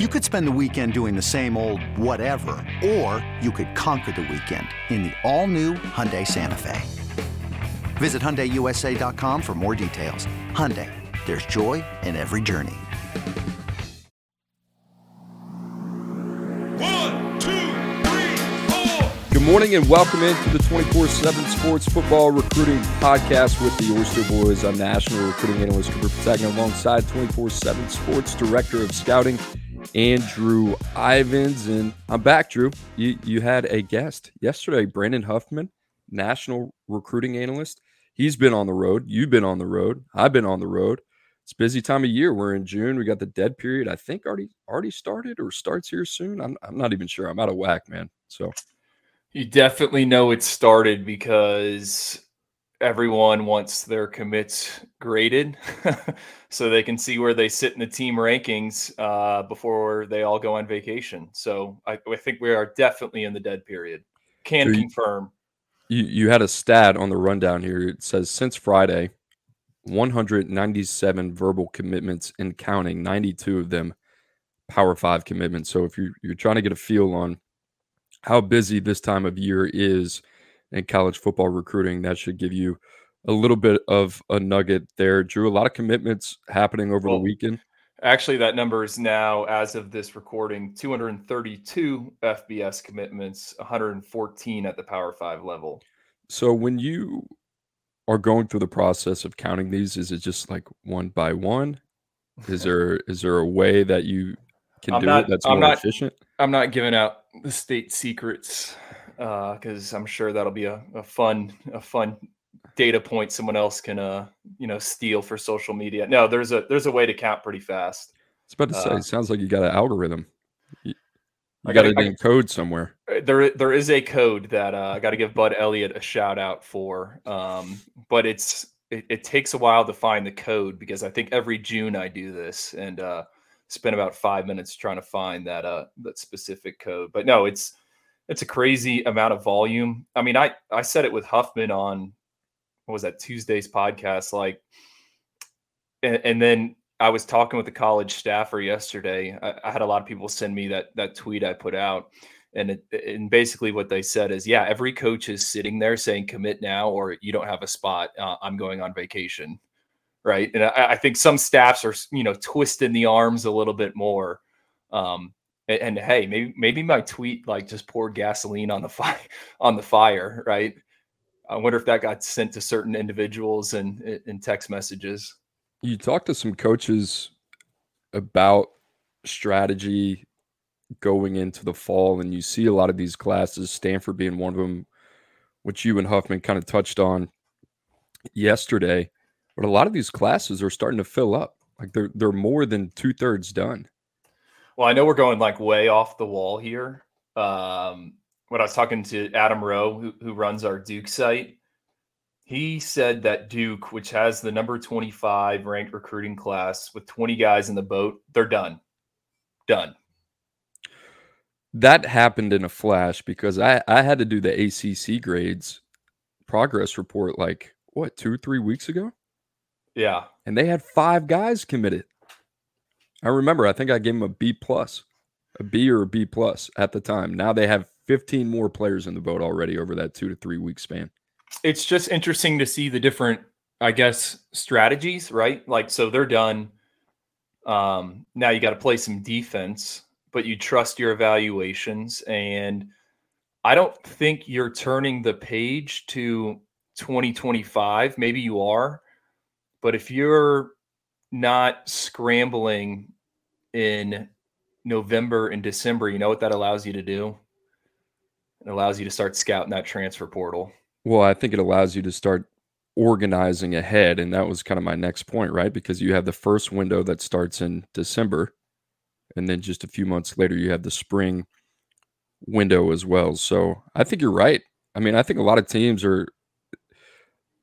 You could spend the weekend doing the same old whatever, or you could conquer the weekend in the all-new Hyundai Santa Fe. Visit HyundaiUSA.com for more details. Hyundai, there's joy in every journey. One, two, three, four. Good morning and welcome into the 24 7 Sports Football Recruiting Podcast with the Oyster Boys. I'm National Recruiting Analyst Cooper Petagna alongside 24 7 Sports Director of Scouting, Andrew Ivins. And I'm back, Drew. You, you had a guest yesterday, Brandon Huffman, National Recruiting Analyst. He's been on the road. You've been on the road. I've been on the road. It's busy time of year. We're in June. We got the dead period. I think already already started or starts here soon. I'm, I'm not even sure. I'm out of whack, man. So You definitely know it started because everyone wants their commits graded so they can see where they sit in the team rankings uh, before they all go on vacation. So I, I think we are definitely in the dead period. Can So you- confirm. you you had a stat on the rundown here. It says since Friday, 197 verbal commitments and counting, 92 of them Power Five commitments. So if you're, you're trying to get a feel on how busy this time of year is in college football recruiting, that should give you a little bit of a nugget there. Drew, a lot of commitments happening over Well, the weekend. Actually, that number is now, as of this recording, 232 FBS commitments, 114 at the Power Five level. So when you are going through the process of counting these, is it just like one by one? Is there is there a way that you can I'm do not- it that's I'm more not- efficient? I'm not giving out the state secrets uh, because I'm sure that'll be a, a fun a fun data point someone else can uh you know steal for social media. No, there's a there's a way to count pretty fast. It's about to say, uh, it sounds like you got an algorithm. You, I you got in code somewhere. Uh, There there is a code that uh, I got to give Bud Elliott a shout out for, um, but it's it, it takes a while to find the code because I think every June I do this and uh, spend about five minutes trying to find that uh that specific code. But no, it's it's a crazy amount of volume. I mean, I I said it with Huffman on was that Tuesday's podcast, like, and, and then I was talking with the college staffer yesterday. I, I had a lot of people send me that that tweet I put out, and it, and basically what they said is, yeah, every coach is sitting there saying commit now or you don't have a spot. Uh, I'm going on vacation, right? And I, I think some staffs are you know twisting the arms a little bit more. Um, and, and hey, maybe maybe my tweet like just poured gasoline on the fire on the fire, right? I wonder if that got sent to certain individuals and in text messages. You talked to some coaches about strategy going into the fall, and you see a lot of these classes, Stanford being one of them, which you and Huffman kind of touched on yesterday. But a lot of these classes are starting to fill up. Like they're they're more than two thirds done. Well, I know we're going like way off the wall here. Um, when I was talking to Adam Rowe, who, who runs our Duke site, he said that Duke, which has the number 25 ranked recruiting class with 20 guys in the boat, they're done. Done. That happened in a flash because I, I had to do the ACC grades progress report like what two three weeks ago, Yeah. and they had five guys committed. I remember. I think I gave them a B plus, a B or a B plus at the time. Now they have 15 more players in the boat already over that two to three week span. It's just interesting to see the different, I guess, strategies, right? Like, so they're done. Um, now you got to play some defense, but you trust your evaluations. And I don't think you're turning the page to 2025. Maybe you are. But if you're not scrambling in November and December, you know what that allows you to do? It allows you to start scouting that transfer portal. Well, I think it allows you to start organizing ahead. And that was kind of my next point, right? Because you have the first window that starts in December. And then just a few months later, you have the spring window as well. So I think you're right. I mean, I think a lot of teams are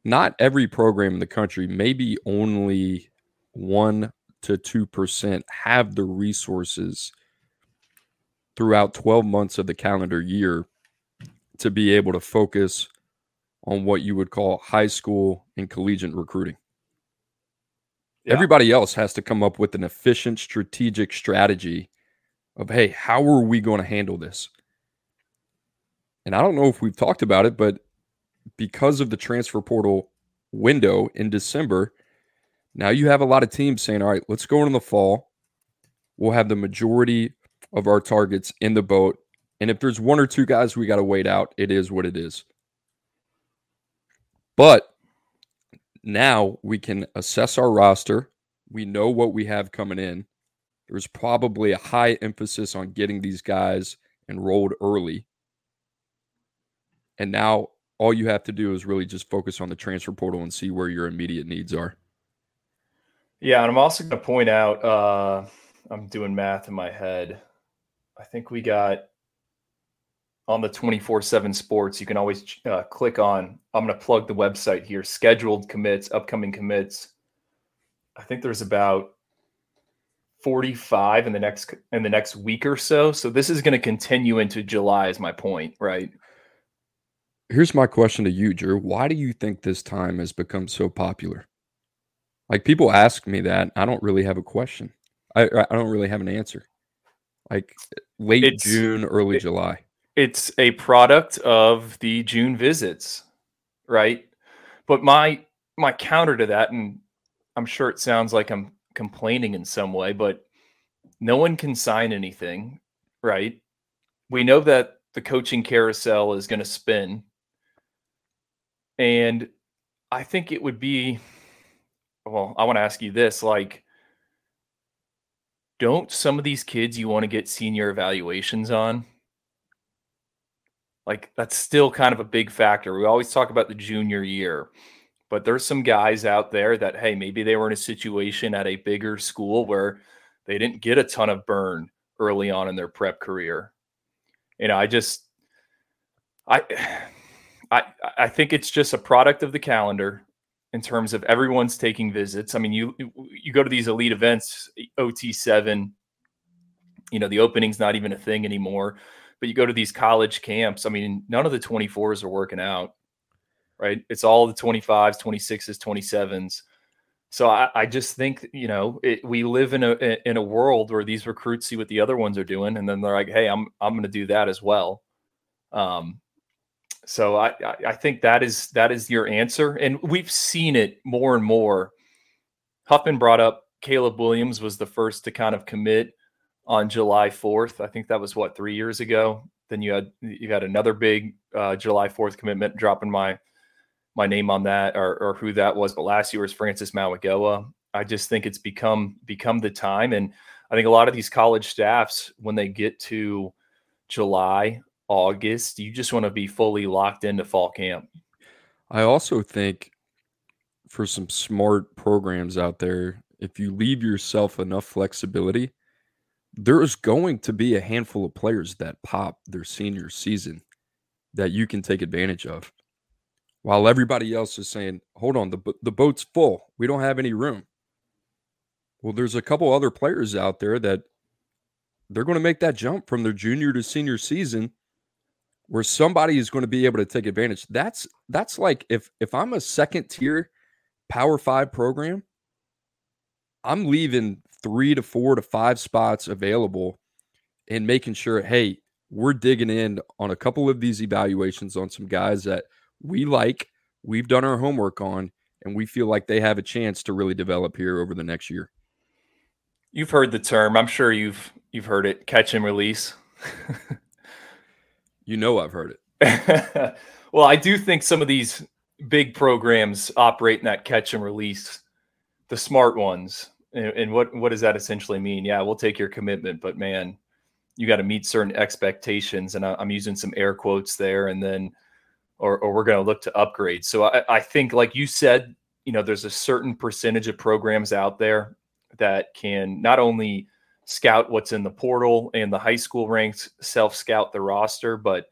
not every program in the country, maybe only one to 2% have the resources throughout 12 months of the calendar year to be able to focus on what you would call high school and collegiate recruiting. Yeah. Everybody else has to come up with an efficient strategic strategy of, hey, how are we going to handle this? And I don't know if we've talked about it, but because of the transfer portal window in December, now you have a lot of teams saying, all right, let's go in the fall. We'll have the majority of our targets in the boat. And if there's one or two guys we got to wait out, it is what it is. But now we can assess our roster. We know what we have coming in. There's probably a high emphasis on getting these guys enrolled early. And now all you have to do is really just focus on the transfer portal and see where your immediate needs are. Yeah, and I'm also going to point out uh, I'm doing math in my head. I think we got on the 24 7 sports, you can always uh, click on. I'm going to plug the website here scheduled commits, upcoming commits. I think there's about 45 in the next in the next week or so. So this is going to continue into July is my point, right? Here's my question to you, Drew. Why do you think this time has become so popular? Like people ask me that, I don't really have a question. I I don't really have an answer. Like late it's, June, early it, July. It's a product of the June visits, right? But my my counter to that, and I'm sure it sounds like I'm complaining in some way, but no one can sign anything, right? We know that the coaching carousel is going to spin and I think it would be, well, I want to ask you this like, don't some of these kids you want to get senior evaluations on? Like, that's still kind of a big factor. We always talk about the junior year, but there's some guys out there that, hey, maybe they were in a situation at a bigger school where they didn't get a ton of burn early on in their prep career. You know, I just, I, I I think it's just a product of the calendar in terms of everyone's taking visits. I mean, you you go to these elite events, OT seven, you know, the opening's not even a thing anymore. But you go to these college camps. I mean, none of the 24s are working out, right? It's all the 25s, 26s, 27s. So I, I just think you know it, we live in a in a world where these recruits see what the other ones are doing, and then they're like, "Hey, I'm I'm going to do that as well." Um, so I, I think that is that is your answer, and we've seen it more and more. Huffman brought up Caleb Williams was the first to kind of commit on July 4th. I think that was what three years ago. Then you had you had another big uh, July 4th commitment, dropping my my name on that or, or who that was. But last year was Francis Mauigoa. I just think it's become become the time, and I think a lot of these college staffs when they get to July August. You just want to be fully locked into fall camp. I also think for some smart programs out there, if you leave yourself enough flexibility, there's going to be a handful of players that pop their senior season that you can take advantage of. While everybody else is saying, hold on, the, the boat's full. We don't have any room. Well, there's a couple other players out there that they're going to make that jump from their junior to senior season where somebody is going to be able to take advantage. That's that's like if if I'm a second tier Power 5 program, I'm leaving 3 to 4 to 5 spots available and making sure hey, we're digging in on a couple of these evaluations on some guys that we like, we've done our homework on and we feel like they have a chance to really develop here over the next year. You've heard the term. I'm sure you've you've heard it catch and release. You know, I've heard it. well, I do think some of these big programs operate in that catch and release, the smart ones. And, and what what does that essentially mean? Yeah, we'll take your commitment, but man, you got to meet certain expectations, and I, am using some air quotes there, and then, or or we're going to look to upgrade. So I, I think, like you said, you know, there's a certain percentage of programs out there that can not only scout what's in the portal and the high school ranks, self scout the roster, but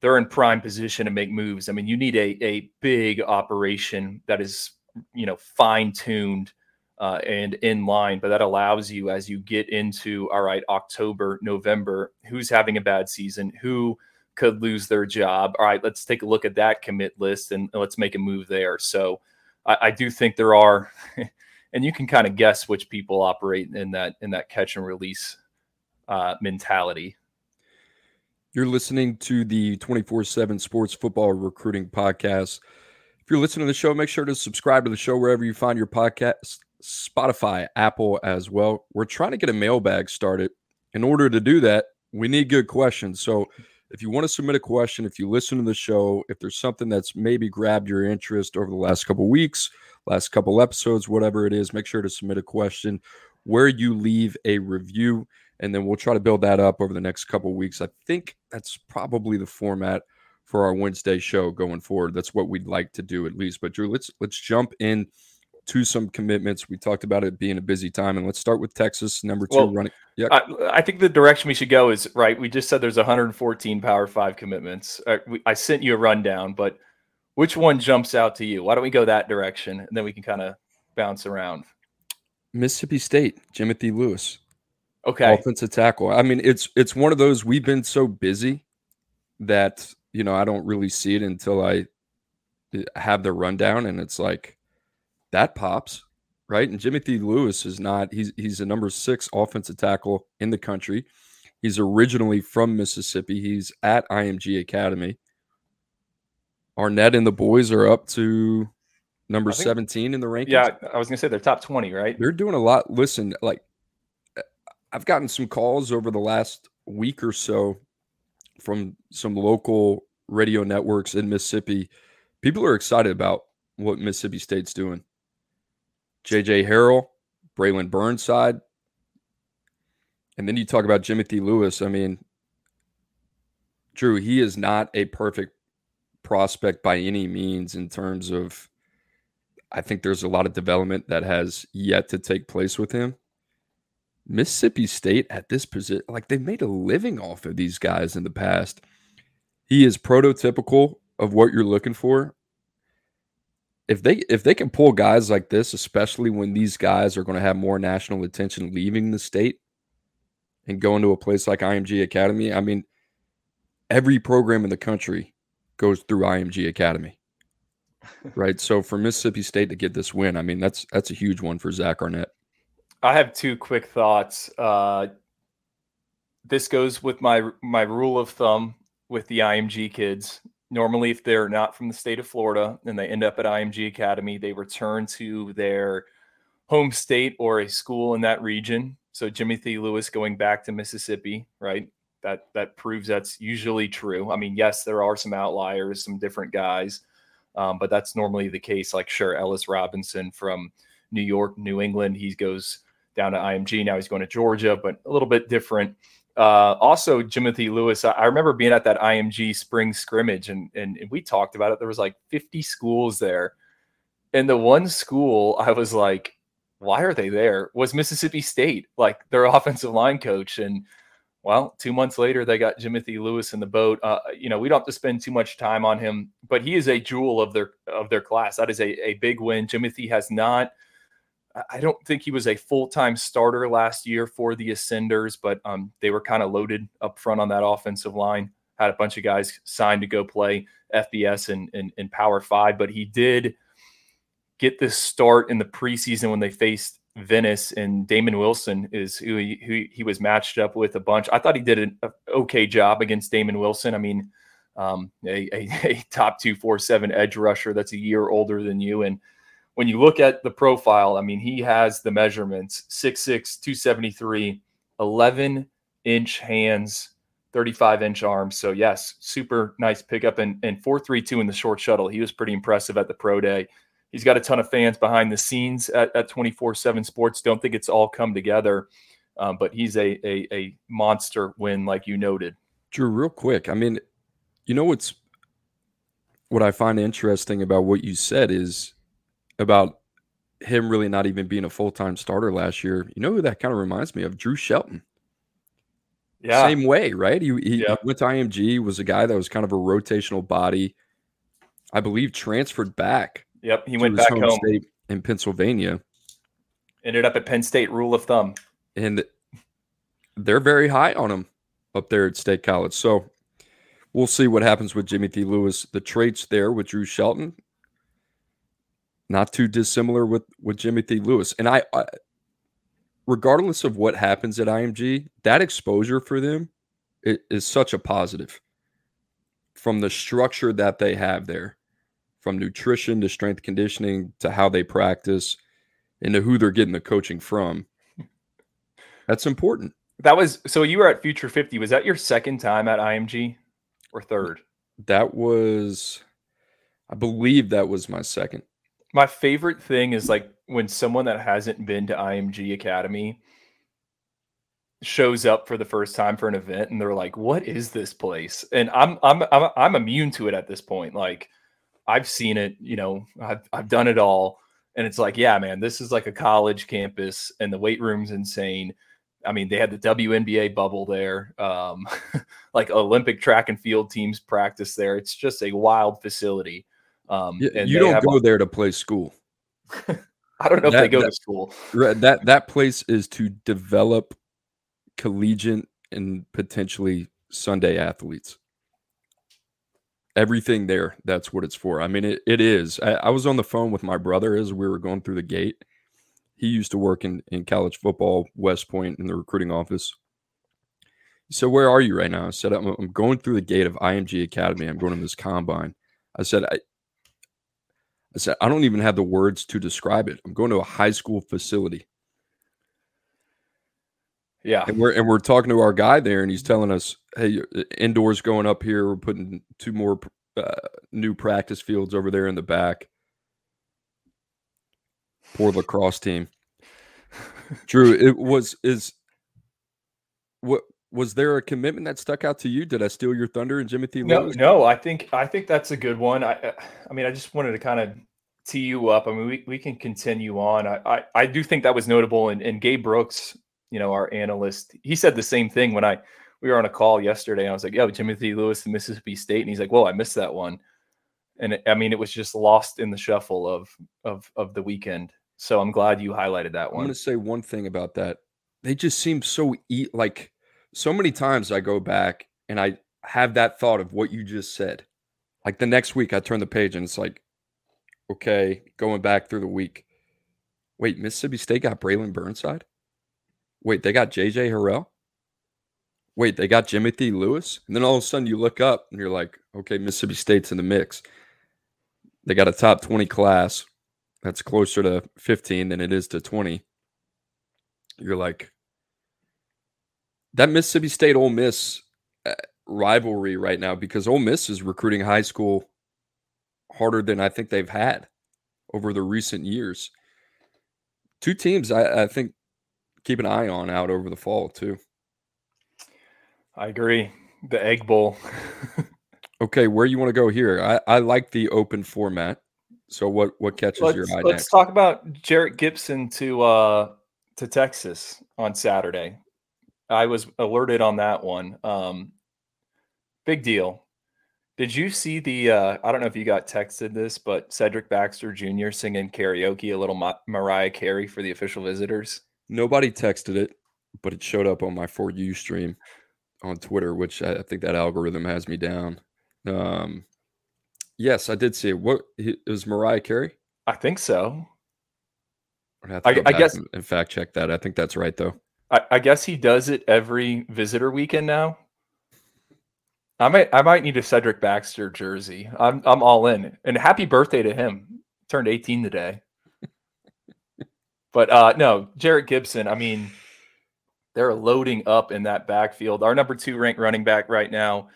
they're in prime position to make moves. I mean, you need a a big operation that is you know fine tuned uh, and in line, but that allows you as you get into all right October, November, who's having a bad season, who could lose their job. All right, let's take a look at that commit list and let's make a move there. So I, I do think there are, and you can kind of guess which people operate in that in that catch and release uh, mentality. You're listening to the 24 7 Sports Football Recruiting Podcast. If you're listening to the show, make sure to subscribe to the show wherever you find your podcast, Spotify, Apple as well. We're trying to get a mailbag started. In order to do that, we need good questions. So if you want to submit a question, if you listen to the show, if there's something that's maybe grabbed your interest over the last couple weeks, last couple episodes, whatever it is, make sure to submit a question where you leave a review and then we'll try to build that up over the next couple weeks. I think that's probably the format for our Wednesday show going forward. That's what we'd like to do at least. But Drew, let's let's jump in to some commitments. We talked about it being a busy time, and let's start with Texas, number two well, running. Yeah, I, I, think the direction we should go is right. We just said there's 114 Power Five commitments. Uh, we, I sent you a rundown, but which one jumps out to you? Why don't we go that direction, and then we can kind of bounce around. Mississippi State, Jimothy Lewis. Okay. Offensive tackle. I mean, it's it's one of those we've been so busy that, you know, I don't really see it until I eh, have the rundown and it's like that pops, right? And Jimothy Lewis is not he's he's a number 6 offensive tackle in the country. He's originally from Mississippi. He's at IMG Academy. Arnett and the boys are up to number think, 17 in the rankings. Yeah, I was going to say they're top 20, right? They're doing a lot. Listen, like uh, I've gotten some calls over the last week or so from some local radio networks in Mississippi. People are excited about what Mississippi State's doing. JJ Harrell, Braylon Burnside. And then you talk about Jimothy Lewis. I mean, Drew, he is not a perfect prospect by any means in terms of I think there's a lot of development that has yet to take place with him. Mississippi State at this position, like they've made a living off of these guys in the past. He is prototypical of what you're looking for. If they if they can pull guys like this, especially when these guys are going to have more national attention leaving the state and going to a place like IMG Academy, I mean, every program in the country goes through IMG Academy. right. So for Mississippi State to get this win, I mean, that's that's a huge one for Zach Arnett. I have two quick thoughts. Uh, this goes with my my rule of thumb with the IMG kids. Normally, if they're not from the state of Florida and they end up at IMG Academy, they return to their home state or a school in that region. So Jimothy Lewis going back to Mississippi, right? That that proves that's usually true. I mean, yes, there are some outliers, some different guys, um, but that's normally the case. Like sure, Ellis Robinson from New York, New England, he goes down to IMG. Now he's going to Georgia, but a little bit different. Uh, also, Jimothy Lewis. I, remember being at that IMG spring scrimmage, and, and and we talked about it. There was like 50 schools there, and the one school I was like, "Why are they there?" Was Mississippi State, like their offensive line coach, and well, two months later, they got Jimothy Lewis in the boat. Uh, you know, we don't have to spend too much time on him, but he is a jewel of their of their class. That is a, a big win. Jimothy has not I don't think he was a full time starter last year for the Ascenders, but um, they were kind of loaded up front on that offensive line. Had a bunch of guys signed to go play FBS and, Power Five, but he did get this start in the preseason when they faced Venice, and Damon Wilson is who he, who he was matched up with a bunch. I thought he did an okay job against Damon Wilson. I mean, um, a, a, a top two four seven edge rusher that's a year older than you and when you look at the profile, I mean, he has the measurements 6'6, 273, 11 inch hands, 35 inch arms. So, yes, super nice pickup and, and 432 in the short shuttle. He was pretty impressive at the pro day. He's got a ton of fans behind the scenes at 24 7 Sports. Don't think it's all come together, um, but he's a, a, a monster win, like you noted. Drew, real quick. I mean, you know what's what I find interesting about what you said is about him really not even being a full time starter last year. You know who that kind of reminds me of? Drew Shelton. Yeah. Same way, right? He, he Yeah. went to IMG, was a guy that was kind of a rotational body. I believe transferred back. Yep. He went back home. state in Pennsylvania, Ended up at Penn State. Rule of thumb. and they're very high on him up there at State College. So we'll see what happens with Jimothy Lewis. The traits there with Drew Shelton, not too dissimilar with with Jimothy Lewis. And I, I regardless of what happens at IMG, that exposure for them is such a positive from the structure that they have there, from nutrition to strength conditioning to how they practice and to who they're getting the coaching from. That's important. That was so you were at Future 50. Was that your second time at IMG or third? That was, I believe that was my second. My favorite thing is like when someone that hasn't been to IMG Academy shows up for the first time for an event and they're like, "What is this place?" And I'm I'm I'm, I'm immune to it at this point. Like I've seen it, you know, I've I've done it all and it's like, yeah, man, this is like a college campus and the weight room's insane. I mean, they had the WNBA bubble there. Um, like Olympic track and field teams practice there. It's just a wild facility. Um, you don't go there to play school. I don't know if they go that- to school. That that place is to develop collegiate and potentially Sunday athletes. Everything there, that's what it's for. I mean, it, it is. I, I was on the phone with my brother as we were going through the gate. He used to work in, in college football, West Point, in the recruiting office. So where are you right now? I said, I'm, I'm going through the gate of IMG Academy. I'm going to this combine. I said, I, I said, I don't even have the words to describe it. I'm going to a high school facility. Yeah. And we're and we're talking to our guy there, and he's telling us, "Hey, uh, indoors going up here. We're putting two more uh, new practice fields over there in the back." Poor lacrosse team. Drew, it was is what was there a commitment that stuck out to you? Did I steal your thunder and Jimothy No, Lewis? no, I think I think that's a good one. I I- mean, I just wanted to kind of tee you up. I mean, we, we can continue on. I, I I do think that was notable. And and Gabe Brooks, you know, our analyst, he said the same thing when I we were on a call yesterday. I was like, "Yo, Jimothy Lewis, and Mississippi State," and he's like, "Whoa, I missed that one." And it, I mean, it was just lost in the shuffle of of of the weekend. So I'm glad you highlighted that one. I'm going to say one thing about that. They just seem so e- like so many times I go back and I have that thought of what you just said. Like the next week I turn the page and it's like, okay, going back through the week. Wait, Mississippi State got Braylon Burnside? Wait, they got JJ Harrell? Wait, they got Jimothy Lewis? And then all of a sudden you look up and you're like, okay, Mississippi State's in the mix. They got a top 20 class that's closer to 15 than it is to 20 you're like that Mississippi State Ole Miss uh, rivalry right now because Ole Miss is recruiting high school harder than I think they've had over the recent years. Two teams I, I think keep an eye on out over the fall too. I agree. The Egg Bowl. Okay, where you want to go here? I, I like the open format. So what what catches your let's, eye let's next? talk about Jerrick Gibson to uh to Texas on Saturday. I was alerted on that one. Um big deal. Did you see the uh I don't know if you got texted this, but Cedric Baxter Jr. singing karaoke a little Ma- Mariah Carey for the official visitors? Nobody texted it, but it showed up on my for you stream on Twitter, which I I think that algorithm has me down. Um, yes, I did see it. What it was Mariah Carey? I think so. To I- I guess- and fact check that. I think that's right though. I, guess he does it every visitor weekend now. I might I might need a Cedric Baxter jersey. I'm I'm all in. And happy birthday to him. Turned 18 today. but uh no, Jerrick Gibson, I mean, they're loading up in that backfield. Our number two ranked running back right now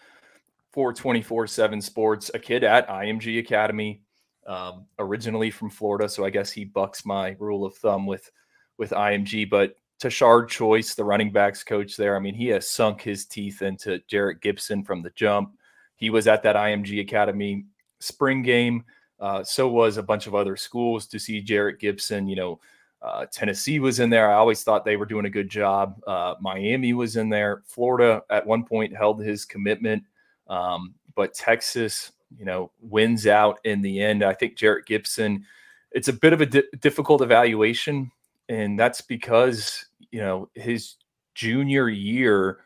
for 24-7 sports, a kid at IMG Academy, um, originally from Florida. So I guess he bucks my rule of thumb with with IMG, but Tashard Choice, the running backs coach there, I mean, he has sunk his teeth into Jerrick Gibson from the jump. He was at that IMG Academy spring game. Uh, so was a bunch of other schools to see Jerrick Gibson. You know, uh, Tennessee was in there. I always thought they were doing a good job. Uh, Miami was in there. Florida at one point held his commitment, um, but Texas, you know, wins out in the end. I think Jerrick Gibson. It's a bit of a di- difficult evaluation, and that's because you know his junior year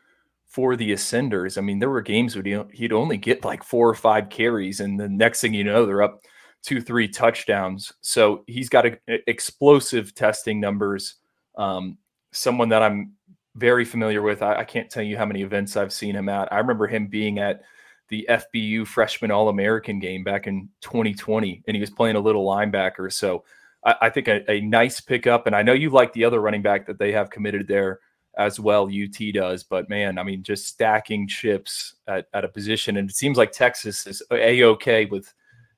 for the Ascenders. I mean, there were games where he'd only get like four or five carries, and the next thing you know, they're up two, three touchdowns. So he's got a, a explosive testing numbers. Um, someone that I'm very familiar with. I, I, can't tell you how many events I've seen him at. I remember him being at the FBU freshman All American game back in 2020, and he was playing a little linebacker. So I, I think a, a nice pickup. And I know you like the other running back that they have committed there as well UT does. But man, I mean, just stacking chips at, at a position, and it seems like Texas is a okay with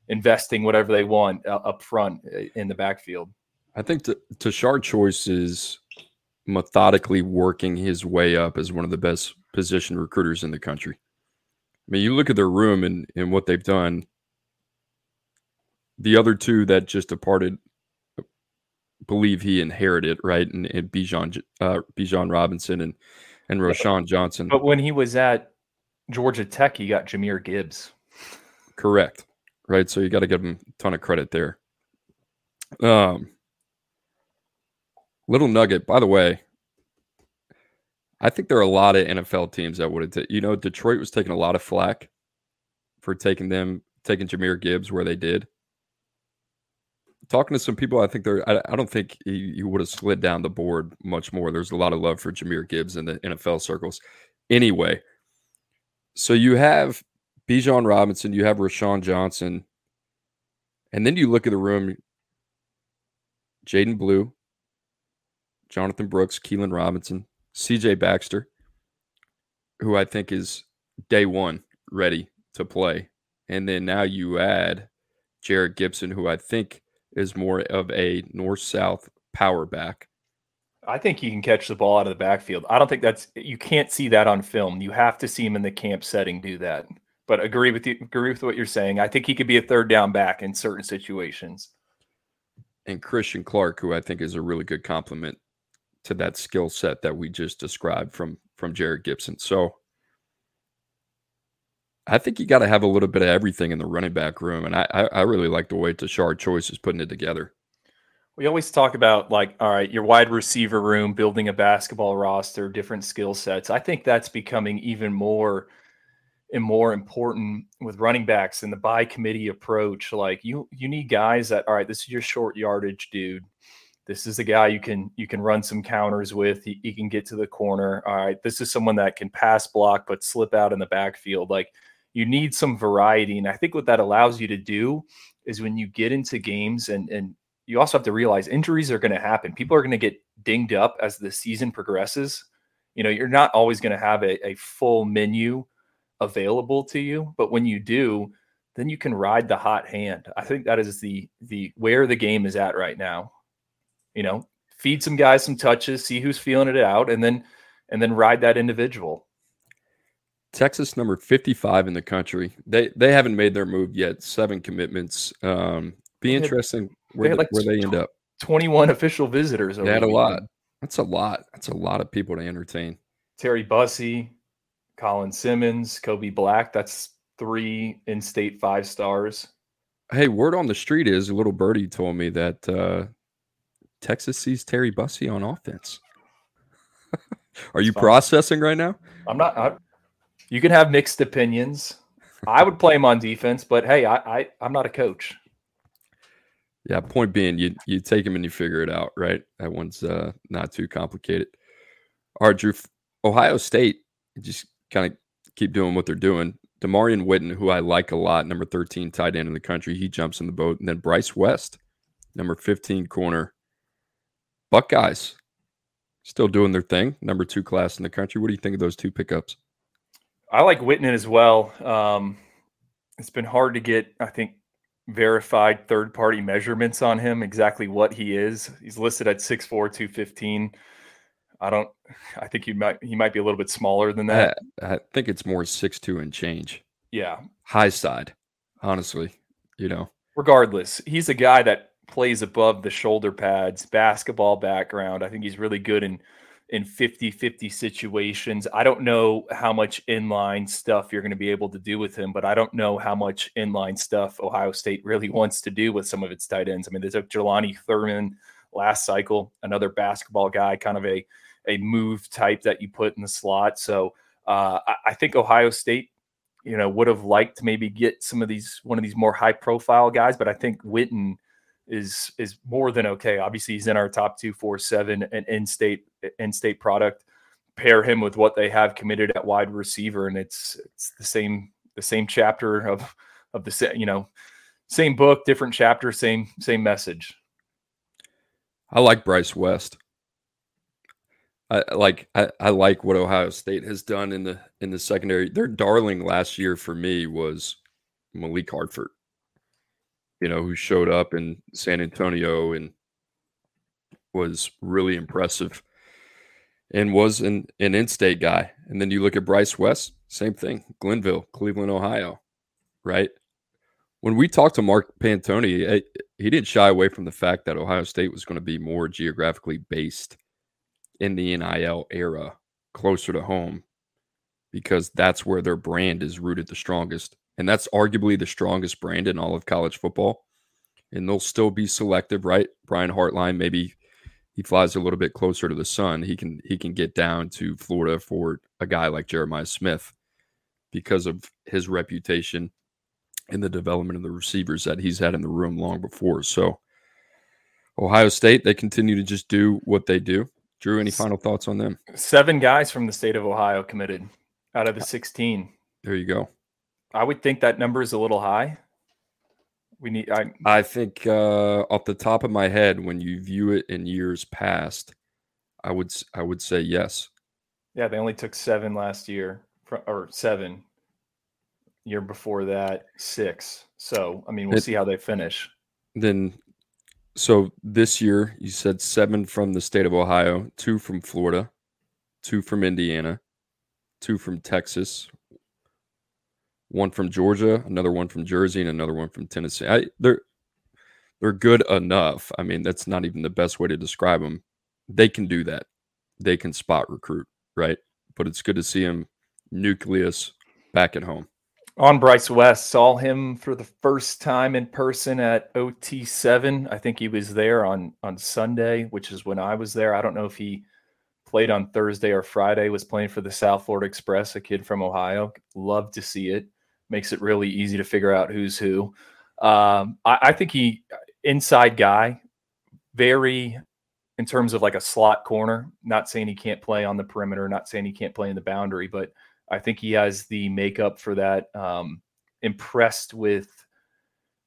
investing whatever they want uh, up front uh, in the backfield. I think the Tashard Choice is methodically working his way up as one of the best position recruiters in the country. I mean, you look at their room and, and what they've done. The other two that just departed believe he inherited, right? And, and Bijan, uh, Bijan Robinson and and Roschon Johnson. But when he was at Georgia Tech, he got Jahmyr Gibbs. Correct, right? So you got to give him a ton of credit there. Um, little nugget, by the way. I think there are a lot of NFL teams that would have, t- you know, Detroit was taking a lot of flack for taking them, taking Jahmyr Gibbs where they did talking to some people, I think there. I, I don't think he, would have slid down the board much more. There's a lot of love for Jahmyr Gibbs in the NFL circles. Anyway, so you have Bijan Robinson, you have Roschon Johnson, and then you look at the room. Jaydon Blue, Jonathan Brooks, Keilan Robinson, C.J. Baxter, who I think is day one ready to play, and then now you add Jerrick Gibson, who I think is more of a north south power back. I think he can catch the ball out of the backfield. I don't think that's you can't see that on film. You have to see him in the camp setting do that. But agree with you agree with what you're saying. I think he could be a third down back in certain situations. And Christian Clark, who I think is a really good complement to that skill set that we just described from from Jerrick Gibson. So I think you got to have a little bit of everything in the running back room, and I, I, I really like the way Tashard Choice is putting it together. We always talk about like, all right, your wide receiver room, building a basketball roster, different skill sets. I think that's becoming even more and more important with running backs and the by committee approach. Like you, you need guys that, all right, this is your short yardage dude. This is a guy you can you can run some counters with. He, he can get to the corner. All right, this is someone that can pass block but slip out in the backfield. Like you need some variety. And I think what that allows you to do is when you get into games and and you also have to realize injuries are going to happen. People are going to get dinged up as the season progresses. You know, you're not always going to have a, a full menu available to you, but when you do, then you can ride the hot hand. I think that is the the where the game is at right now. You know, feed some guys some touches, see who's feeling it out, and then and then ride that individual. Texas number 55 in the country. They they haven't made their move yet. Seven commitments. Um, be interesting where, they, the, like where they end up. 21 official visitors. They had a lot. That's a lot. That's a lot of people to entertain. Terry Bussey, Colin Simmons, Kobe Black. That's three in-state five stars. Hey, word on the street is a little birdie told me that uh, Texas sees Terry Bussey on offense. Are you processing right now? I'm not. I, you can have mixed opinions. I would play him on defense, but hey, I, I I'm not a coach. Yeah, point being, you you take him and you figure it out, right? That one's uh, not too complicated. All right, Drew. Ohio State just kind of keep doing what they're doing. Demarion Witten, who I like a lot, number 13 tight end in the country, he jumps in the boat. And then Bryce West, number 15 corner. Buckeyes still doing their thing, number two class in the country. What do you think of those two pickups? I like Witten as well. Um, it's been hard to get, I think, verified third party measurements on him, exactly what he is. He's listed at 6'4, 215. I don't, I think he might, he might be a little bit smaller than that. I, I think it's more six two and change. Yeah. High side, honestly, you know. regardless, he's a guy that plays above the shoulder pads, basketball background. I think he's really good in in 50-50 situations. I don't know how much inline stuff you're going to be able to do with him, but I don't know how much inline stuff Ohio State really wants to do with some of its tight ends. I mean, there's a Jelani Thurman last cycle, another basketball guy, kind of a a move type that you put in the slot. So uh, I, I think Ohio State you know, would have liked to maybe get some of these one of these more high profile guys, but I think Witten is is more than okay. Obviously, he's in our top two, four, seven, and in state in state product. Pair him with what they have committed at wide receiver, and it's it's the same the same chapter of of the you know same book, different chapter, same same message. I like Bryce West. I like I, I like what Ohio State has done in the in the secondary. Their darling last year for me was Malik Hartford. You know, who showed up in San Antonio and was really impressive and was an, an in-state guy. And then you look at Bryce West, same thing. Glenville, Cleveland, Ohio, right? When we talked to Mark Pantoni, he didn't shy away from the fact that Ohio State was going to be more geographically based in the NIL era closer to home because that's where their brand is rooted the strongest. And that's arguably the strongest brand in all of college football. And they'll still be selective, right? Brian Hartline, maybe he flies a little bit closer to the sun. He can he can get down to Florida for a guy like Jeremiah Smith because of his reputation and the development of the receivers that he's had in the room long before. So Ohio State, they continue to just do what they do. Drew, any final thoughts on them? Seven guys from the state of Ohio committed out of the uh, 16. There you go. I would think that number is a little high. We need. I, I think uh, off the top of my head, when you view it in years past, I would I would say yes. Yeah, they only took seven last year, or seven. Year before that, six. So I mean, we'll it, see how they finish. Then so this year, you said seven from the state of Ohio, two from Florida, two from Indiana, two from Texas, one from Georgia, another one from Jersey, and another one from Tennessee. I, they're they're good enough. I mean, that's not even the best way to describe them. They can do that. They can spot recruit, right? But it's good to see him nucleus back at home on Bryce West. Saw him for the first time in person at OT7. I think he was there on on Sunday, which is when I was there. I don't know if he played on Thursday or Friday. Was playing for the South Florida Express, a kid from Ohio. Love to see it. Makes it really easy to figure out who's who. Um, I, I think he inside guy, very in terms of like a slot corner. Not saying he can't play on the perimeter. Not saying he can't play in the boundary, but I think he has the makeup for that. Um, impressed with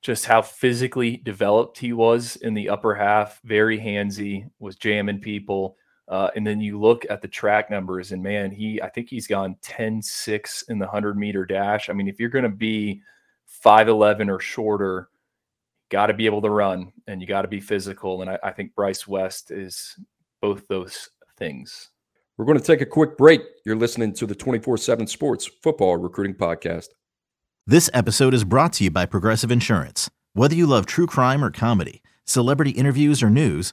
just how physically developed he was in the upper half, very handsy, was jamming people. Uh, and then you look at the track numbers, and man, he I think he's gone 10 6 in the 100 meter dash. I mean, if you're going to be 5'11 or shorter, got to be able to run and you got to be physical. And I, I think Bryce West is both those things. We're going to take a quick break. You're listening to the 24 7 Sports Football Recruiting Podcast. This episode is brought to you by Progressive Insurance. Whether you love true crime or comedy, celebrity interviews or news,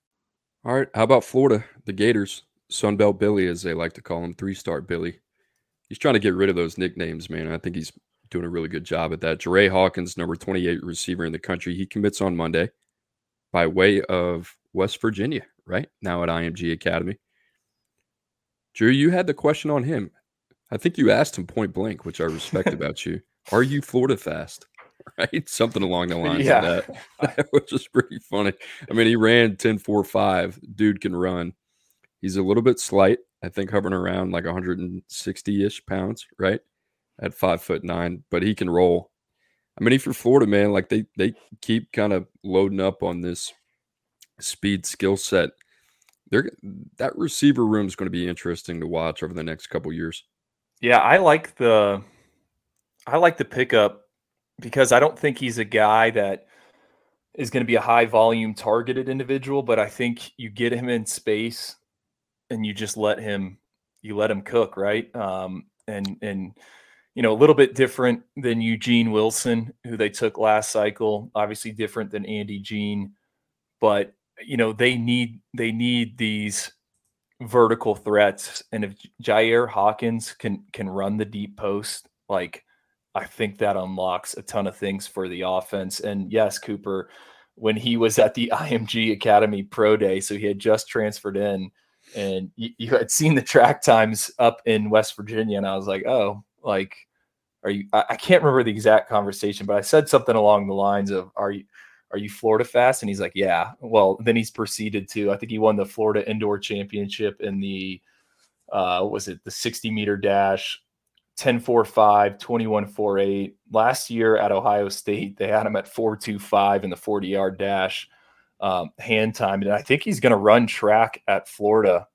All right. How about Florida? The Gators. Sunbelt Billy, as they like to call him, three star Billy. He's trying to get rid of those nicknames, man. I think he's doing a really good job at that. Jerrae Hawkins, number 28 receiver in the country, he commits on Monday by way of West Virginia, right? Now at IMG Academy. Drew, you had the question on him. I think you asked him point blank, which I respect about you. Are you Florida fast? Right? Something along the lines Yeah. of that, which is pretty funny. I mean, he ran 10 4 5. Dude can run. He's a little bit slight, I think, hovering around like 160 ish pounds, right? At five foot nine, but he can roll. I mean, if you're Florida, man, like they they keep kind of loading up on this speed skill set. They're that receiver room is going to be interesting to watch over the next couple years. Yeah, I like the I like the pickup because I don't think he's a guy that is going to be a high volume targeted individual, but I think you get him in space and you just let him you let him cook, right? Um, and and you know, a little bit different than Eugene Wilson, who they took last cycle, obviously different than Andy Jean, but you know, they need they need these vertical threats. And if Jerrae Hawkins can can run the deep post, like I think that unlocks a ton of things for the offense. And yes, Cooper, when he was at the IMG Academy Pro Day, so he had just transferred in, and you, you had seen the track times up in West Virginia, and I was like, oh, like, are you? I, I can't remember the exact conversation, but I said something along the lines of, "Are you?" Are you Florida fast? And he's like, Yeah. Well, then he's proceeded to, I think he won the Florida Indoor Championship in the, uh, was it, the 60 meter dash, 10 4 5, 21 4 8. Last year at Ohio State, they had him at 4 2 5 in the 40 yard dash um, hand time. And I think he's going to run track at Florida.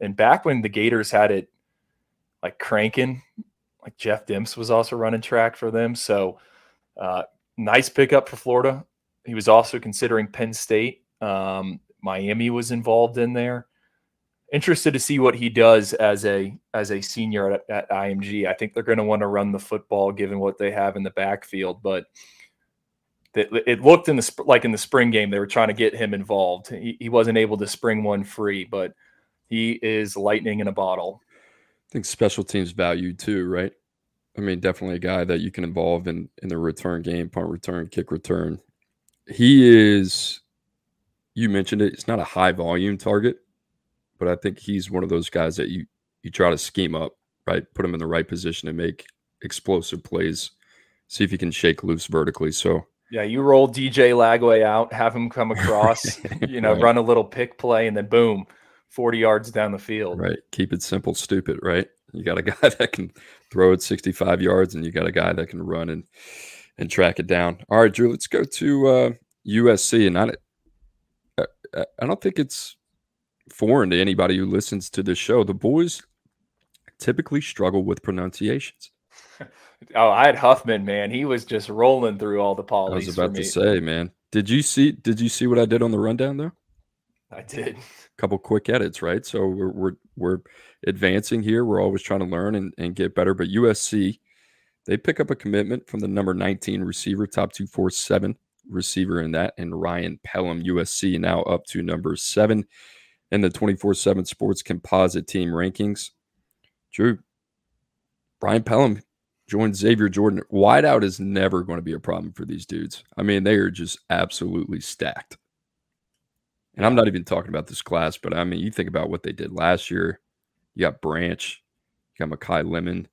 And back when the Gators had it like cranking, like Jeff Demps was also running track for them. So, uh, nice pickup for Florida. He was also considering Penn State. Um, Miami was involved in there. Interested to see what he does as a as a senior at, at IMG. I think they're going to want to run the football given what they have in the backfield, but it, looked in the like in the spring game they were trying to get him involved. He, he wasn't able to spring one free, but he is lightning in a bottle. I think special teams value too, right? I mean, definitely a guy that you can involve in in the return game, punt return, kick return. He is. You mentioned it. It's not a high volume target, but I think he's one of those guys that you you try to scheme up, right? Put him in the right position to make explosive plays. See if he can shake loose vertically. So Yeah, you roll DJ Lagway out, have him come across, you know, Right. run a little pick play, and then boom, 40 yards down the field. Right. Keep it simple, stupid, right? You got a guy that can throw it 65 yards and you got a guy that can run and and track it down. All right, Drew, let's go to uh USC and I I- I don't think it's foreign to anybody who listens to this show. The boys typically struggle with pronunciations. Oh, I had Huffman, man. He was just rolling through all the I polys. was for about to say, man. Did you see did you see what I did on the rundown though? I did. A couple quick edits, right? So we're we're we're advancing here. We're always trying to learn and, and get better. But USC, they pick up a commitment from the number 19 receiver, top 247 receiver in that, and Ryan Pellum, USC now up to number seven in the 24-7 sports composite team rankings. Drew, Brian Pellum joined Xavier Jordan. Wideout is never going to be a problem for these dudes. I mean, they are just absolutely stacked. And I'm not even talking about this class, but I mean, you think about what they did last year. You got Branch, you got Makai Lemon,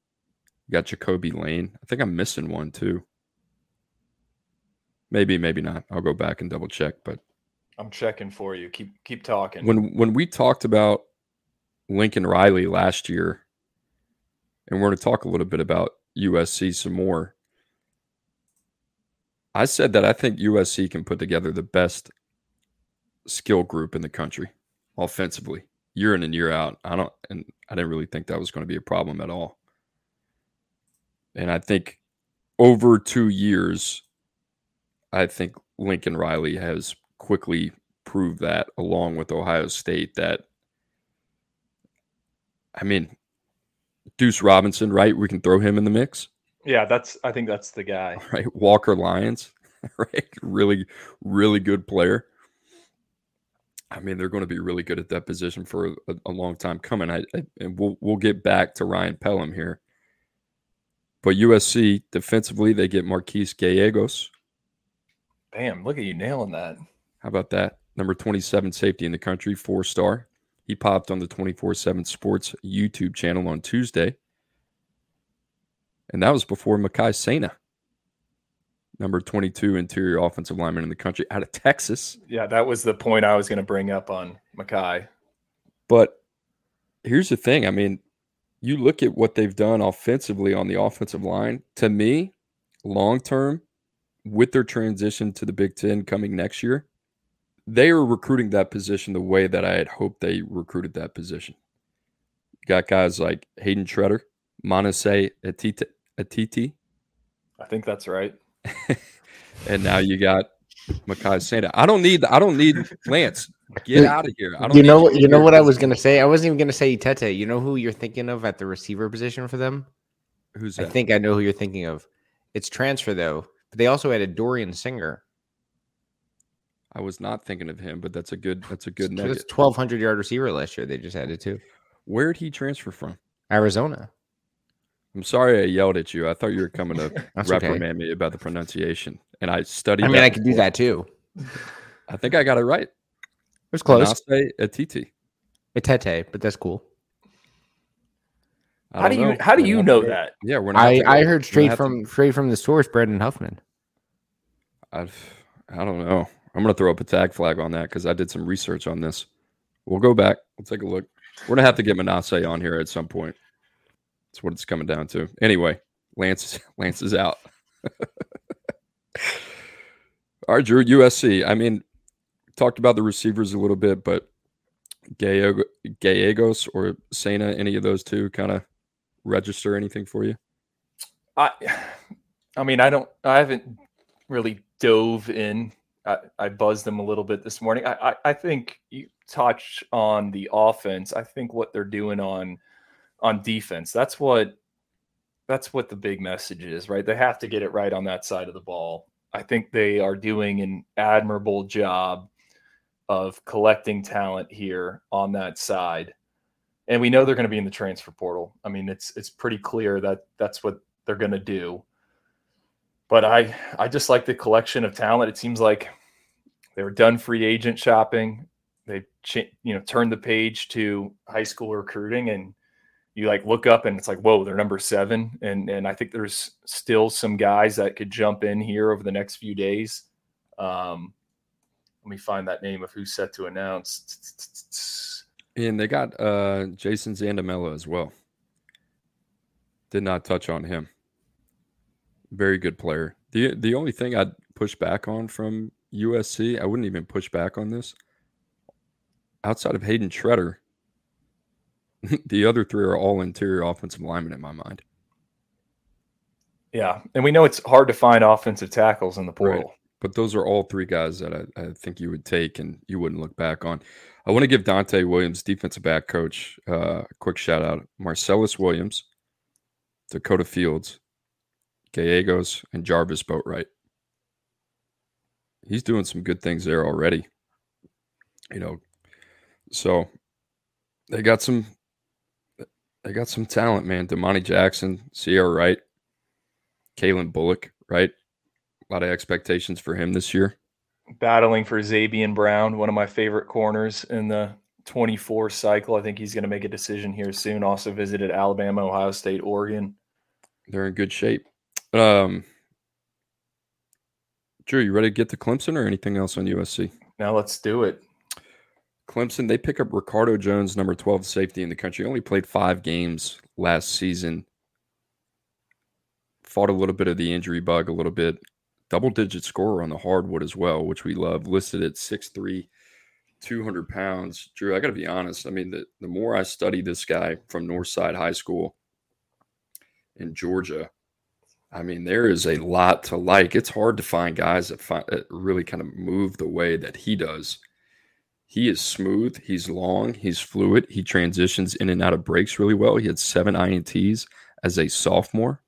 you got Ja'Kobi Lane. I think I'm missing one too. Maybe, maybe not. I'll go back and double check. But I'm checking for you. Keep keep talking. when when we talked about Lincoln Riley last year, and we're going to talk a little bit about USC some more. I said that I think USC can put together the best skill group in the country offensively, year in and year out. I don't, and I didn't really think that was going to be a problem at all. And I think over two years, I think Lincoln Riley has quickly prove that along with Ohio State that I mean Deuce Robinson, right? We can throw him in the mix. Yeah, that's I think that's the guy. Right. Walker Lyons, right? Really, really good player. I mean, they're going to be really good at that position for a, a long time coming. I, I, and we'll we'll get back to Ryan Pellum here. But USC defensively, they get Marquise Gallegos. Bam! Look at you nailing that. How about that? Number 27 safety in the country, four star. He popped on the 24 7 Sports YouTube channel on Tuesday. And that was before Makai Saina, number 22 interior offensive lineman in the country out of Texas. Yeah, that was the point I was going to bring up on Makai. But here's the thing I mean, you look at what they've done offensively on the offensive line. To me, long term, with their transition to the Big Ten coming next year, they are recruiting that position the way that I had hoped they recruited that position. You got guys like Hayden Shredder, Manase Atiti, Atiti. I think that's right. and now you got Makai Saina. I don't need I don't need Lance. Get out of here. I don't You know, need you know what I was gonna say. I wasn't even gonna say Tete. You know who you're thinking of at the receiver position for them? Who's that? I think I know who you're thinking of. It's transfer though, but they also added Dorian Singer. I was not thinking of him, but that's a good that's a good That's nugget. 1,200 yard receiver last year. They just added to Where did he transfer from? Arizona. I'm sorry I yelled at you. I thought you were coming to That's okay. reprimand me about the pronunciation. And I studied I mean, I could do that too. I think I got it right. It was close. Manase Atiti. Tete, but that's cool. How do you know. how do We're you gonna know have that? Yeah, we're not. I, I heard straight have to- from straight from the source, Brandon Huffman. I've, I don't know. I'm going to throw up a tag flag on that because I did some research on this. We'll go back. We'll take a look. We're going to have to get Manasseh on here at some point. That's what it's coming down to. Anyway, Lance, Lance is out. All right, Drew, USC. I mean, talked about the receivers a little bit, but Gallego- Gallegos or Saina, any of those two kind of register anything for you? I I mean, I don't I haven't really dove in. I, I buzzed them a little bit this morning. I, I I think you touched on the offense. I think what they're doing on on defense. That's what that's what the big message is, right? They have to get it right on that side of the ball. I think they are doing an admirable job of collecting talent here on that side. And we know they're going to be in the transfer portal. I mean, it's it's pretty clear that that's what they're going to do. But I I just like the collection of talent. It seems like they were done free agent shopping. They you know turned the page to high school recruiting, and you like look up and it's like whoa, they're number seven. And and I think there's still some guys that could jump in here over the next few days. Um, let me find that name of who's set to announce. And they got uh, Jason Zandamela as well. Did not touch on him. Very good player. the The only thing I'd push back on from USC, I wouldn't even push back on this. Outside of Hayden Shredder, the other three are all interior offensive linemen in my mind. Yeah, and we know it's hard to find offensive tackles in the portal. But those are all three guys that I, I think you would take and you wouldn't look back on. I want to give Donte Williams, defensive back coach, uh, a quick shout out. Marcellus Williams, Dakota Fields, Gallegos, and Jarvis Boatwright. He's doing some good things there already. You know, so they got some they got some talent, man. Damani Jackson, Ceyair Wright, Calen Bullock, right? A lot of expectations for him this year. battling for Zabien Brown, one of my favorite corners in the 24 cycle. I think he's going to make a decision here soon. Also visited Alabama, Ohio State, Oregon. They're in good shape. Um, Drew, you ready to get to Clemson or anything else on USC? Now let's do it. Clemson, they pick up Ricardo Jones, number 12 safety in the country. Only played five games last season. Fought a little bit of the injury bug, a little bit. Double digit scorer on the hardwood as well, which we love. Listed at 6'3, 200 pounds. Drew, I got to be honest. I mean, the, the more I study this guy from Northside High School in Georgia, I mean, there is a lot to like. It's hard to find guys that, find, that really kind of move the way that he does He is smooth. He's long. He's fluid. He transitions in and out of breaks really well. He had seven INTs as a sophomore.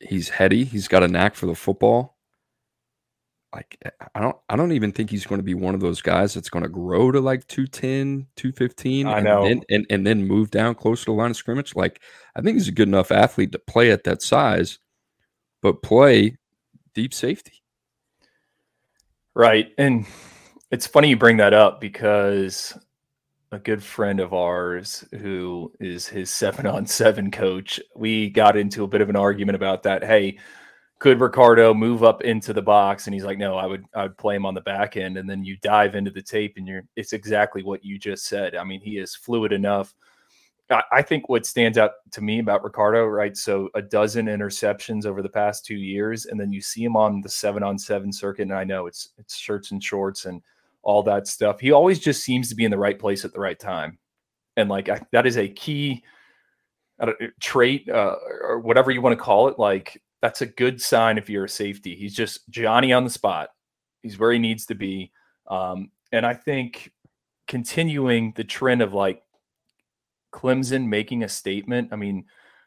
He's heady. He's got a knack for the football. Like eh, I don't I don't even think he's going to be one of those guys that's going to grow to like 210, 215 I and know. then and, and then move down closer to the line of scrimmage. Like I think he's a good enough athlete to play at that size, but play deep safety. Right. And it's funny you bring that up because a good friend of ours who is his seven on seven coach, we got into a bit of an argument about that. Hey, could Ricardo move up into the box? And he's like, no, I would I would play him on the back end. And then you dive into the tape and you're it's exactly what you just said. I mean, he is fluid enough. I, I think what stands out to me about Ricardo, right? So a dozen interceptions over the past two years, and then you see him on the seven on seven circuit. And I know it's it's shirts and shorts and all that stuff. He always just seems to be in the right place at the right time. And like I, that is a key I trait uh, or whatever you want to call it. Like that's a good sign if you're a safety. He's just Johnny on the spot. He's where he needs to be. Um, and I think continuing the trend of like Clemson making a statement. I mean,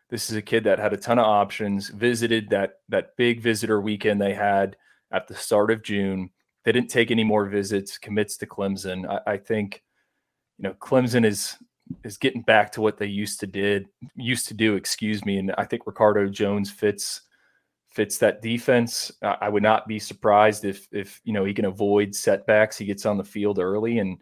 this is a kid that had a ton of options, visited that that big visitor weekend they had at the start of June. They didn't take any more visits, commits to Clemson. I, I think, you know, Clemson is is getting back to what they used to did used to do, excuse me. And I think Ricardo Jones fits fits that defense. I would not be surprised if if you know he can avoid setbacks. He gets on the field early, and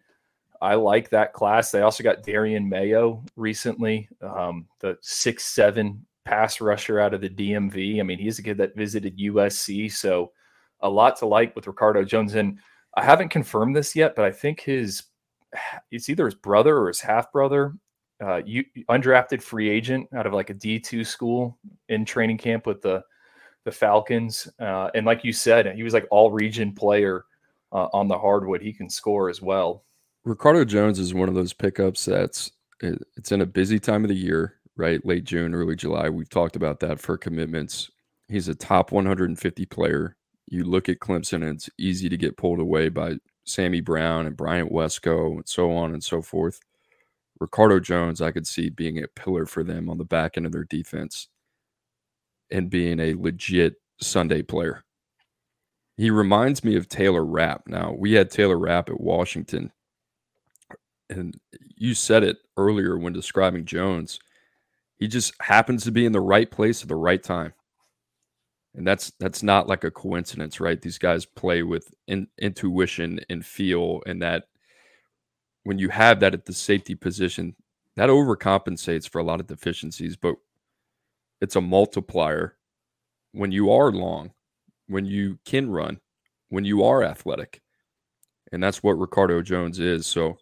I like that class. They also got Darian Mayo recently, um, the six seven pass rusher out of the DMV. I mean, he's a kid that visited USC, so a lot to like with Ricardo Jones. And I haven't confirmed this yet, but I think his it's either his brother or his half brother, uh, you undrafted free agent out of like a D two school in training camp with the the Falcons. Uh, and like you said, he was like all region player uh, on the hardwood. He can score as well. Ricardo Jones is one of those pickups that's it's in a busy time of the year, right? Late June, early July. We've talked about that for commitments. He's a top 150 player. You look at Clemson, and it's easy to get pulled away by Sammy Brown and Bryant Wesco and so on and so forth. Ricardo Jones, I could see being a pillar for them on the back end of their defense and being a legit Sunday player. He reminds me of Taylor Rapp. Now, we had Taylor Rapp at Washington and you said it earlier when describing Jones. He just happens to be in the right place at the right time. And that's that's not like a coincidence, right? These guys play with in, intuition and feel and that when you have that at the safety position, that overcompensates for a lot of deficiencies, but it's a multiplier when you are long, when you can run, when you are athletic. And that's what Ricardo Jones is. So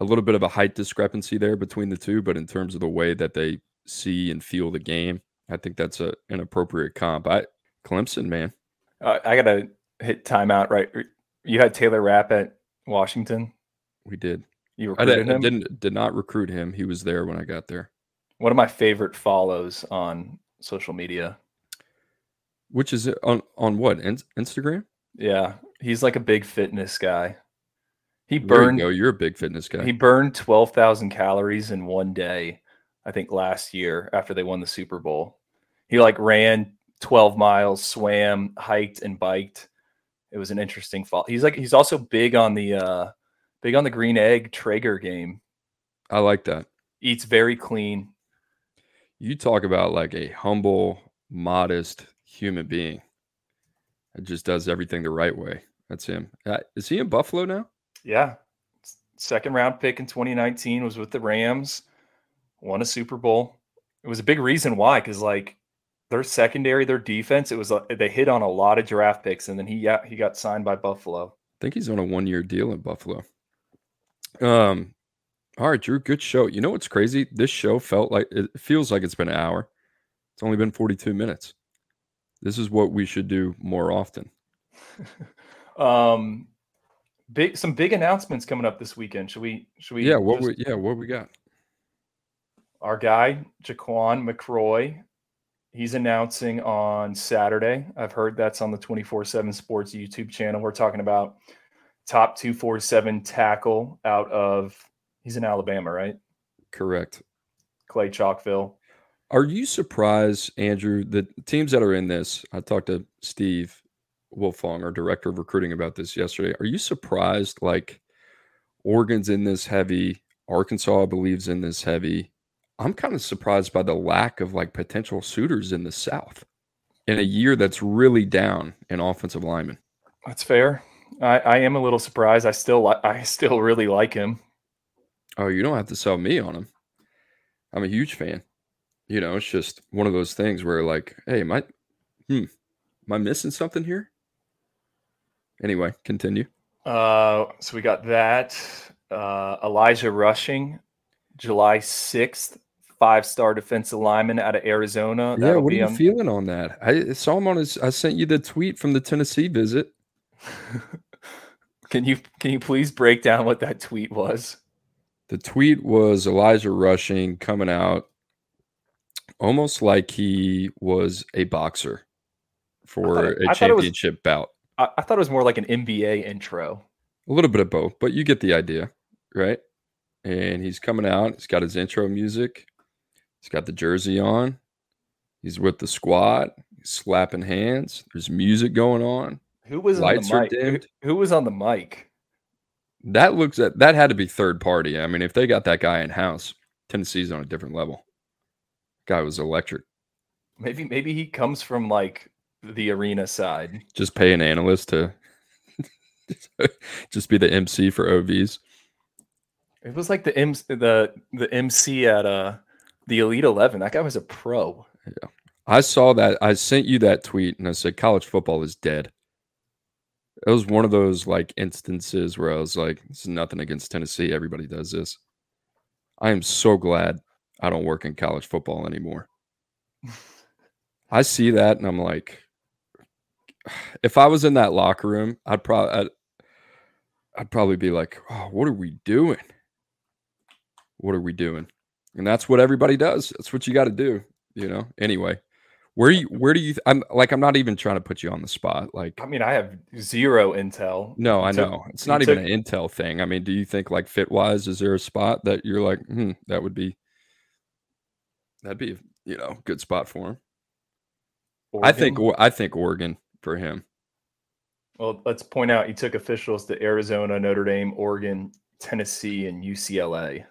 a little bit of a height discrepancy there between the two, but in terms of the way that they see and feel the game, I think that's a, an appropriate comp. I Clemson, man. Uh, I got to hit timeout, right? You had Taylor Rapp at Washington. We did. You I, recruited did, I him. didn't did not recruit him. He was there when I got there. One of my favorite follows on social media. Which is on on what? In, Instagram? Yeah, he's like a big fitness guy. He There you burned go. You're a big fitness guy. he burned 12,000 calories in one day, I think last year after they won the Super Bowl. He like ran 12 miles, swam, hiked and biked. It was an interesting fall. He's like he's also big on the uh big on the green egg Traeger game. I like that. Eats very clean. You talk about like a humble, modest human being that just does everything the right way. That's him. Uh, is he in Buffalo now? Yeah. Second round pick in 2019 was with the Rams, won a Super Bowl. It was a big reason why, because like their secondary, their defense, it was a, they hit on a lot of draft picks, and then he got he got signed by Buffalo. I think he's on a one year deal in Buffalo. Um, all right, Drew, good show. You know what's crazy? This show felt like it feels like it's been an hour. It's only been 42 minutes. This is what we should do more often. Um, big some big announcements coming up this weekend. Should we? Should we? Yeah, what just- we yeah, what we got? our guy Jaquan McCroy. He's announcing on Saturday. I've heard that's on the 24 7 Sports YouTube channel. We're talking about top 247 tackle out of, he's in Alabama, right? Correct. Clay Chalkville. Are you surprised, Andrew, the teams that are in this? I talked to Steve Wiltfong, our director of recruiting, about this yesterday. Are you surprised, like, Oregon's in this heavy, Arkansas believes in this heavy? I'm kind of surprised by the lack of like potential suitors in the South in a year that's really down in offensive linemen. That's fair. I, I am a little surprised. I still I still really like him. Oh, you don't have to sell me on him. I'm a huge fan. You know, it's just one of those things where like, hey, am I hmm, am I missing something here? Anyway, continue. Uh, so we got that. Uh, Elijah Rushing, July 6th, five star defensive lineman out of Arizona. yeah, That'll what are you on- feeling on that? I saw him on his I sent you the tweet from the Tennessee visit. Can you can you please break down what that tweet was? The tweet was Elijah Rushing coming out almost like he was a boxer for it- a it was- championship bout. I, I thought it was more like an NBA intro. A little bit of both, but you get the idea, right? And he's coming out. He's got his intro music. He's got the jersey on. He's with the squad. He's slapping hands. There's music going on. Who was Lights on the mic? Who, who was on the mic? That looks at that had to be third party. I mean, if they got that guy in house, Tennessee's on a different level. Guy was electric. Maybe maybe he comes from like the arena side. Just pay an analyst to just be the MC for OVs. It was like the M the the MC at uh the Elite Eleven. That guy was a pro. Yeah, I saw that. I sent you that tweet and I said, college football is dead. It was one of those like instances where I was like, is nothing against Tennessee. Everybody does this. I am so glad I don't work in college football anymore. I see that and I'm like, if I was in that locker room, I'd probably, I'd, I'd probably be like, oh, what are we doing? What are we doing? And that's what everybody does. That's what you got to do, you know? Anyway, where you, where do you, I'm like, I'm not even trying to put you on the spot. Like, I mean, I have zero intel. no, I took- know it's not even took- an intel thing. I mean, do you think like fit wise, is there a spot that you're like, hmm, that would be, that'd be, you know, good spot for him. I think, I think Oregon for him. Well, let's point out he took officials to Arizona, Notre Dame, Oregon, Tennessee, and UCLA.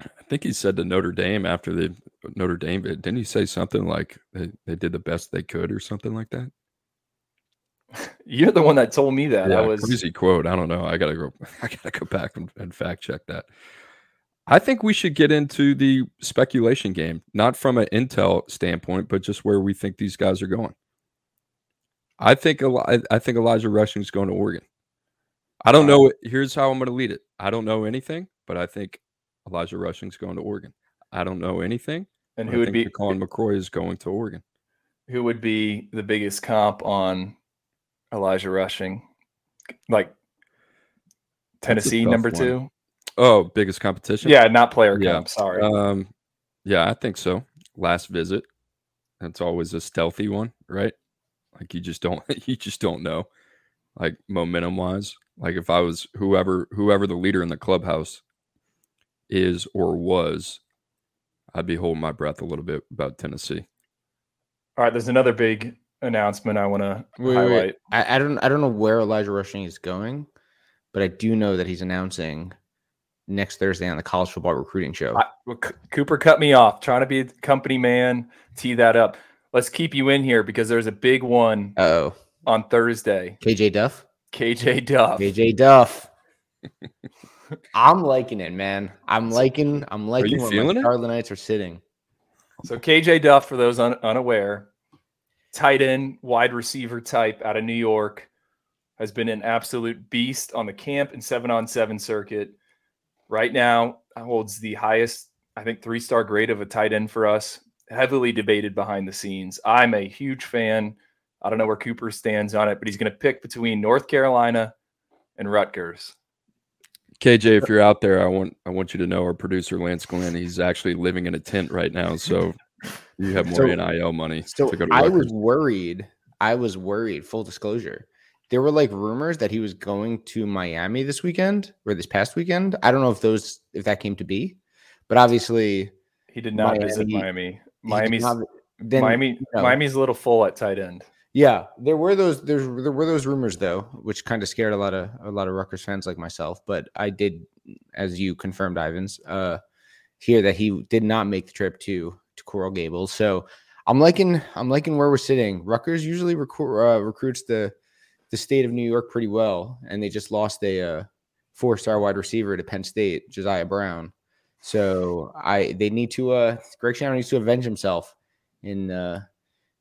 I think he said to Notre Dame after the Notre Dame didn't he say something like they, they did the best they could or something like that? You're the one that told me that. yeah, I was crazy quote. I don't know. I gotta go. I gotta go back and, and fact check that. I think we should get into the speculation game, not from an intel standpoint, but just where we think these guys are going. I think I- I think Elijah Rushing is going to Oregon. I don't know. Here's how I'm going to lead it. I don't know anything, but I think Elijah Rushing's going to Oregon. I don't know anything. And who would be Colin McCroy is going to Oregon. who would be the biggest comp on Elijah Rushing? Like Tennessee number one. two? Oh, biggest competition. Yeah, not player Yeah. comp. Sorry. Um, yeah, I think so. Last visit. That's always a stealthy one, right? Like you just don't you just don't know. Like momentum wise. Like if I was whoever whoever the leader in the clubhouse is or was, I'd be holding my breath a little bit about Tennessee. All right, there's another big announcement I want to Wait, wait, highlight. wait. I, I don't I don't know where Elijah Rushing is going, but I do know that he's announcing next Thursday on the college football recruiting show. I, well, C- Cooper cut me off trying to be a company man, tee that up. Let's keep you in here because there's a big one oh. on Thursday. KJ Duff? KJ Duff. KJ Duff. I'm liking it, man. I'm liking I'm liking you where feeling my? Charlotte Knights are sitting. So KJ Duff, for those un- unaware, tight end, wide receiver type out of New York, has been an absolute beast on the camp and seven on seven circuit. Right now, uh, holds the highest, I think, three star grade of a tight end for us. Heavily debated behind the scenes. I'm a huge fan. I don't know where Cooper stands on it, but he's going to pick between North Carolina and Rutgers. KJ, if you're out there, I want I want you to know our producer Lance Glenn, he's actually living in a tent right now. So you have more So- NIL money So to go to I was worried. I was worried, full disclosure, there were like rumors that he was going to Miami this weekend or this past weekend. I don't know if those if that came to be, but obviously He did not visit Miami- Miami. Miami's not- then, Miami. you know. Miami's a little full at tight end. Yeah, there were those there's there were those rumors though, which kind of scared a lot of a lot of Rutgers fans like myself. But I did, as you confirmed, Ivins, uh, hear that he did not make the trip to to Coral Gables. So I'm liking I'm liking where we're sitting. Rutgers usually recru- uh, recruits the the state of New York pretty well, and they just lost a uh, four star wide receiver to Penn State, Josiah Brown. So I they need to uh Greg Schiano needs to avenge himself in uh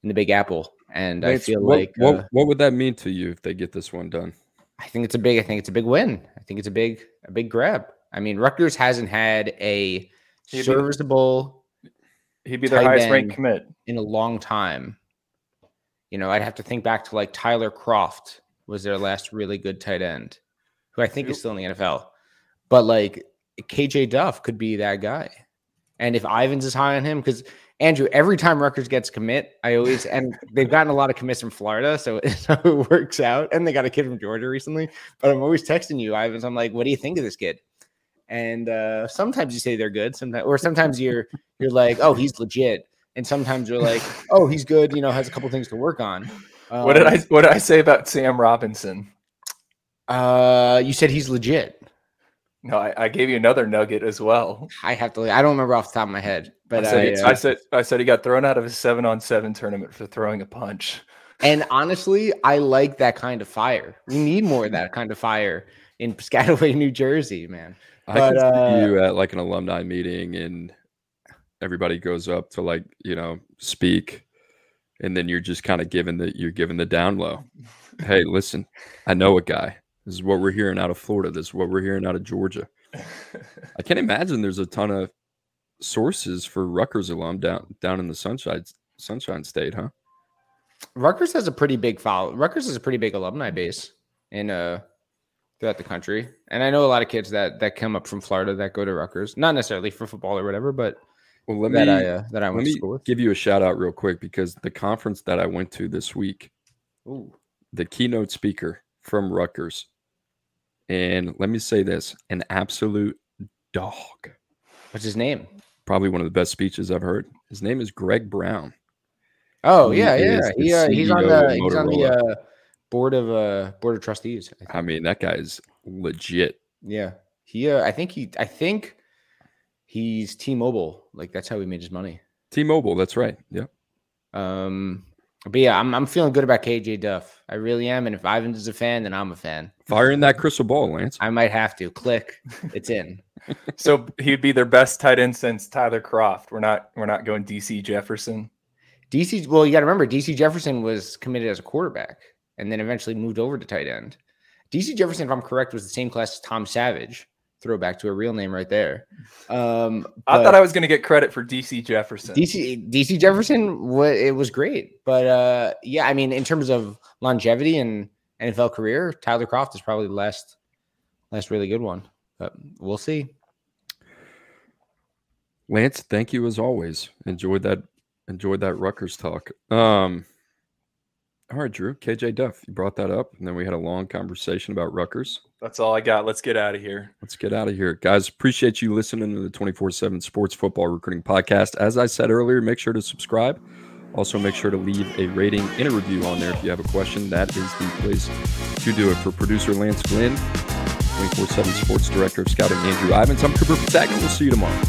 in the Big Apple, and I feel what, like what uh, what would that mean to you if they get this one done? I think it's a big I think it's a big win. I think it's a big a big grab. I mean, Rutgers hasn't had a He'd be- serviceable He'd be their highest ranked commit. in a long time. You know, I'd have to think back to like Tyler Kroft was their last really good tight end, who I think is still in the NFL. But like KJ Duff could be that guy. And if Ivins is high on him, because Andrew, every time Rutgers gets commit, I always and they've gotten a lot of commits from Florida, so, so it works out. And they got a kid from Georgia recently. But I'm always texting you, Ivins. I'm like, what do you think of this kid? And uh, sometimes you say they're good, sometimes or sometimes you're you're like, oh, he's legit. And sometimes you're like, oh, he's good, you know, has a couple things to work on. what did Um, I What did I say about Sam Robinson? Uh, you said he's legit. No, I, I gave you another nugget as well. I have to. I don't remember off the top of my head, but I said, I, he- uh, I said I said he got thrown out of his seven on seven tournament for throwing a punch. and honestly, I like that kind of fire. We need more of that kind of fire in Piscataway, New Jersey, man. I But, can see uh, you at like an alumni meeting and everybody goes up to like, you know, speak. And then you're just kind of giving the you're giving the down low. Hey, listen, I know a guy. This is what we're hearing out of Florida. This is what we're hearing out of Georgia. I can't imagine there's a ton of sources for Rutgers alum down down in the Sunshine Sunshine State, huh? Rutgers has a pretty big follow. Rutgers has a pretty big alumni base in uh throughout the country, and I know a lot of kids that that come up from Florida that go to Rutgers, not necessarily for football or whatever, but Well, let that me I uh, that I let went to me give you a shout out real quick because the conference that I went to this week, Ooh. the keynote speaker from Rutgers, and let me say this: an absolute dog. What's his name? Probably one of the best speeches I've heard. His name is Greg Brown. Oh He yeah, yeah. He, uh, he's on the he's on the uh, board of uh board of trustees. I think. I mean, that guy is legit. Yeah, he. Uh, I think he. I think he's T-Mobile. Like that's how he made his money. T-Mobile, that's right. Yeah. Um, but yeah, I'm I'm feeling good about KJ Duff. I really am. And if Ivins is a fan, then I'm a fan. Fire in that crystal ball, Lance. I might have to click. It's in. so he'd be their best tight end since Tyler Kroft. We're not we're not going DC Jefferson. DC. Well, you got to remember, DC Jefferson was committed as a quarterback, and then eventually moved over to tight end. DC Jefferson, if I'm correct, was the same class as Tom Savage. Throwback to a real name right there. Um, I thought I was going to get credit for DC Jefferson. DC DC Jefferson, wa- it was great, but uh, yeah, I mean, in terms of longevity and NFL career, Tyler Kroft is probably the last last really good one. But we'll see. Lance, thank you as always. Enjoyed that. Enjoyed that Rutgers talk. Um, all right, Drew, KJ Duff, you brought that up, and then we had a long conversation about Rutgers. That's all I got. Let's get out of here. Let's get out of here, guys. Appreciate you listening to the twenty four seven Sports Football Recruiting Podcast. As I said earlier, make sure to subscribe. Also, make sure to leave a rating and a review on there if you have a question. That is the place to do it. For producer Lance Glynn, 24 7 Sports Director of Scouting Andrew Ivins, I'm Cooper Petagna. We'll see you tomorrow.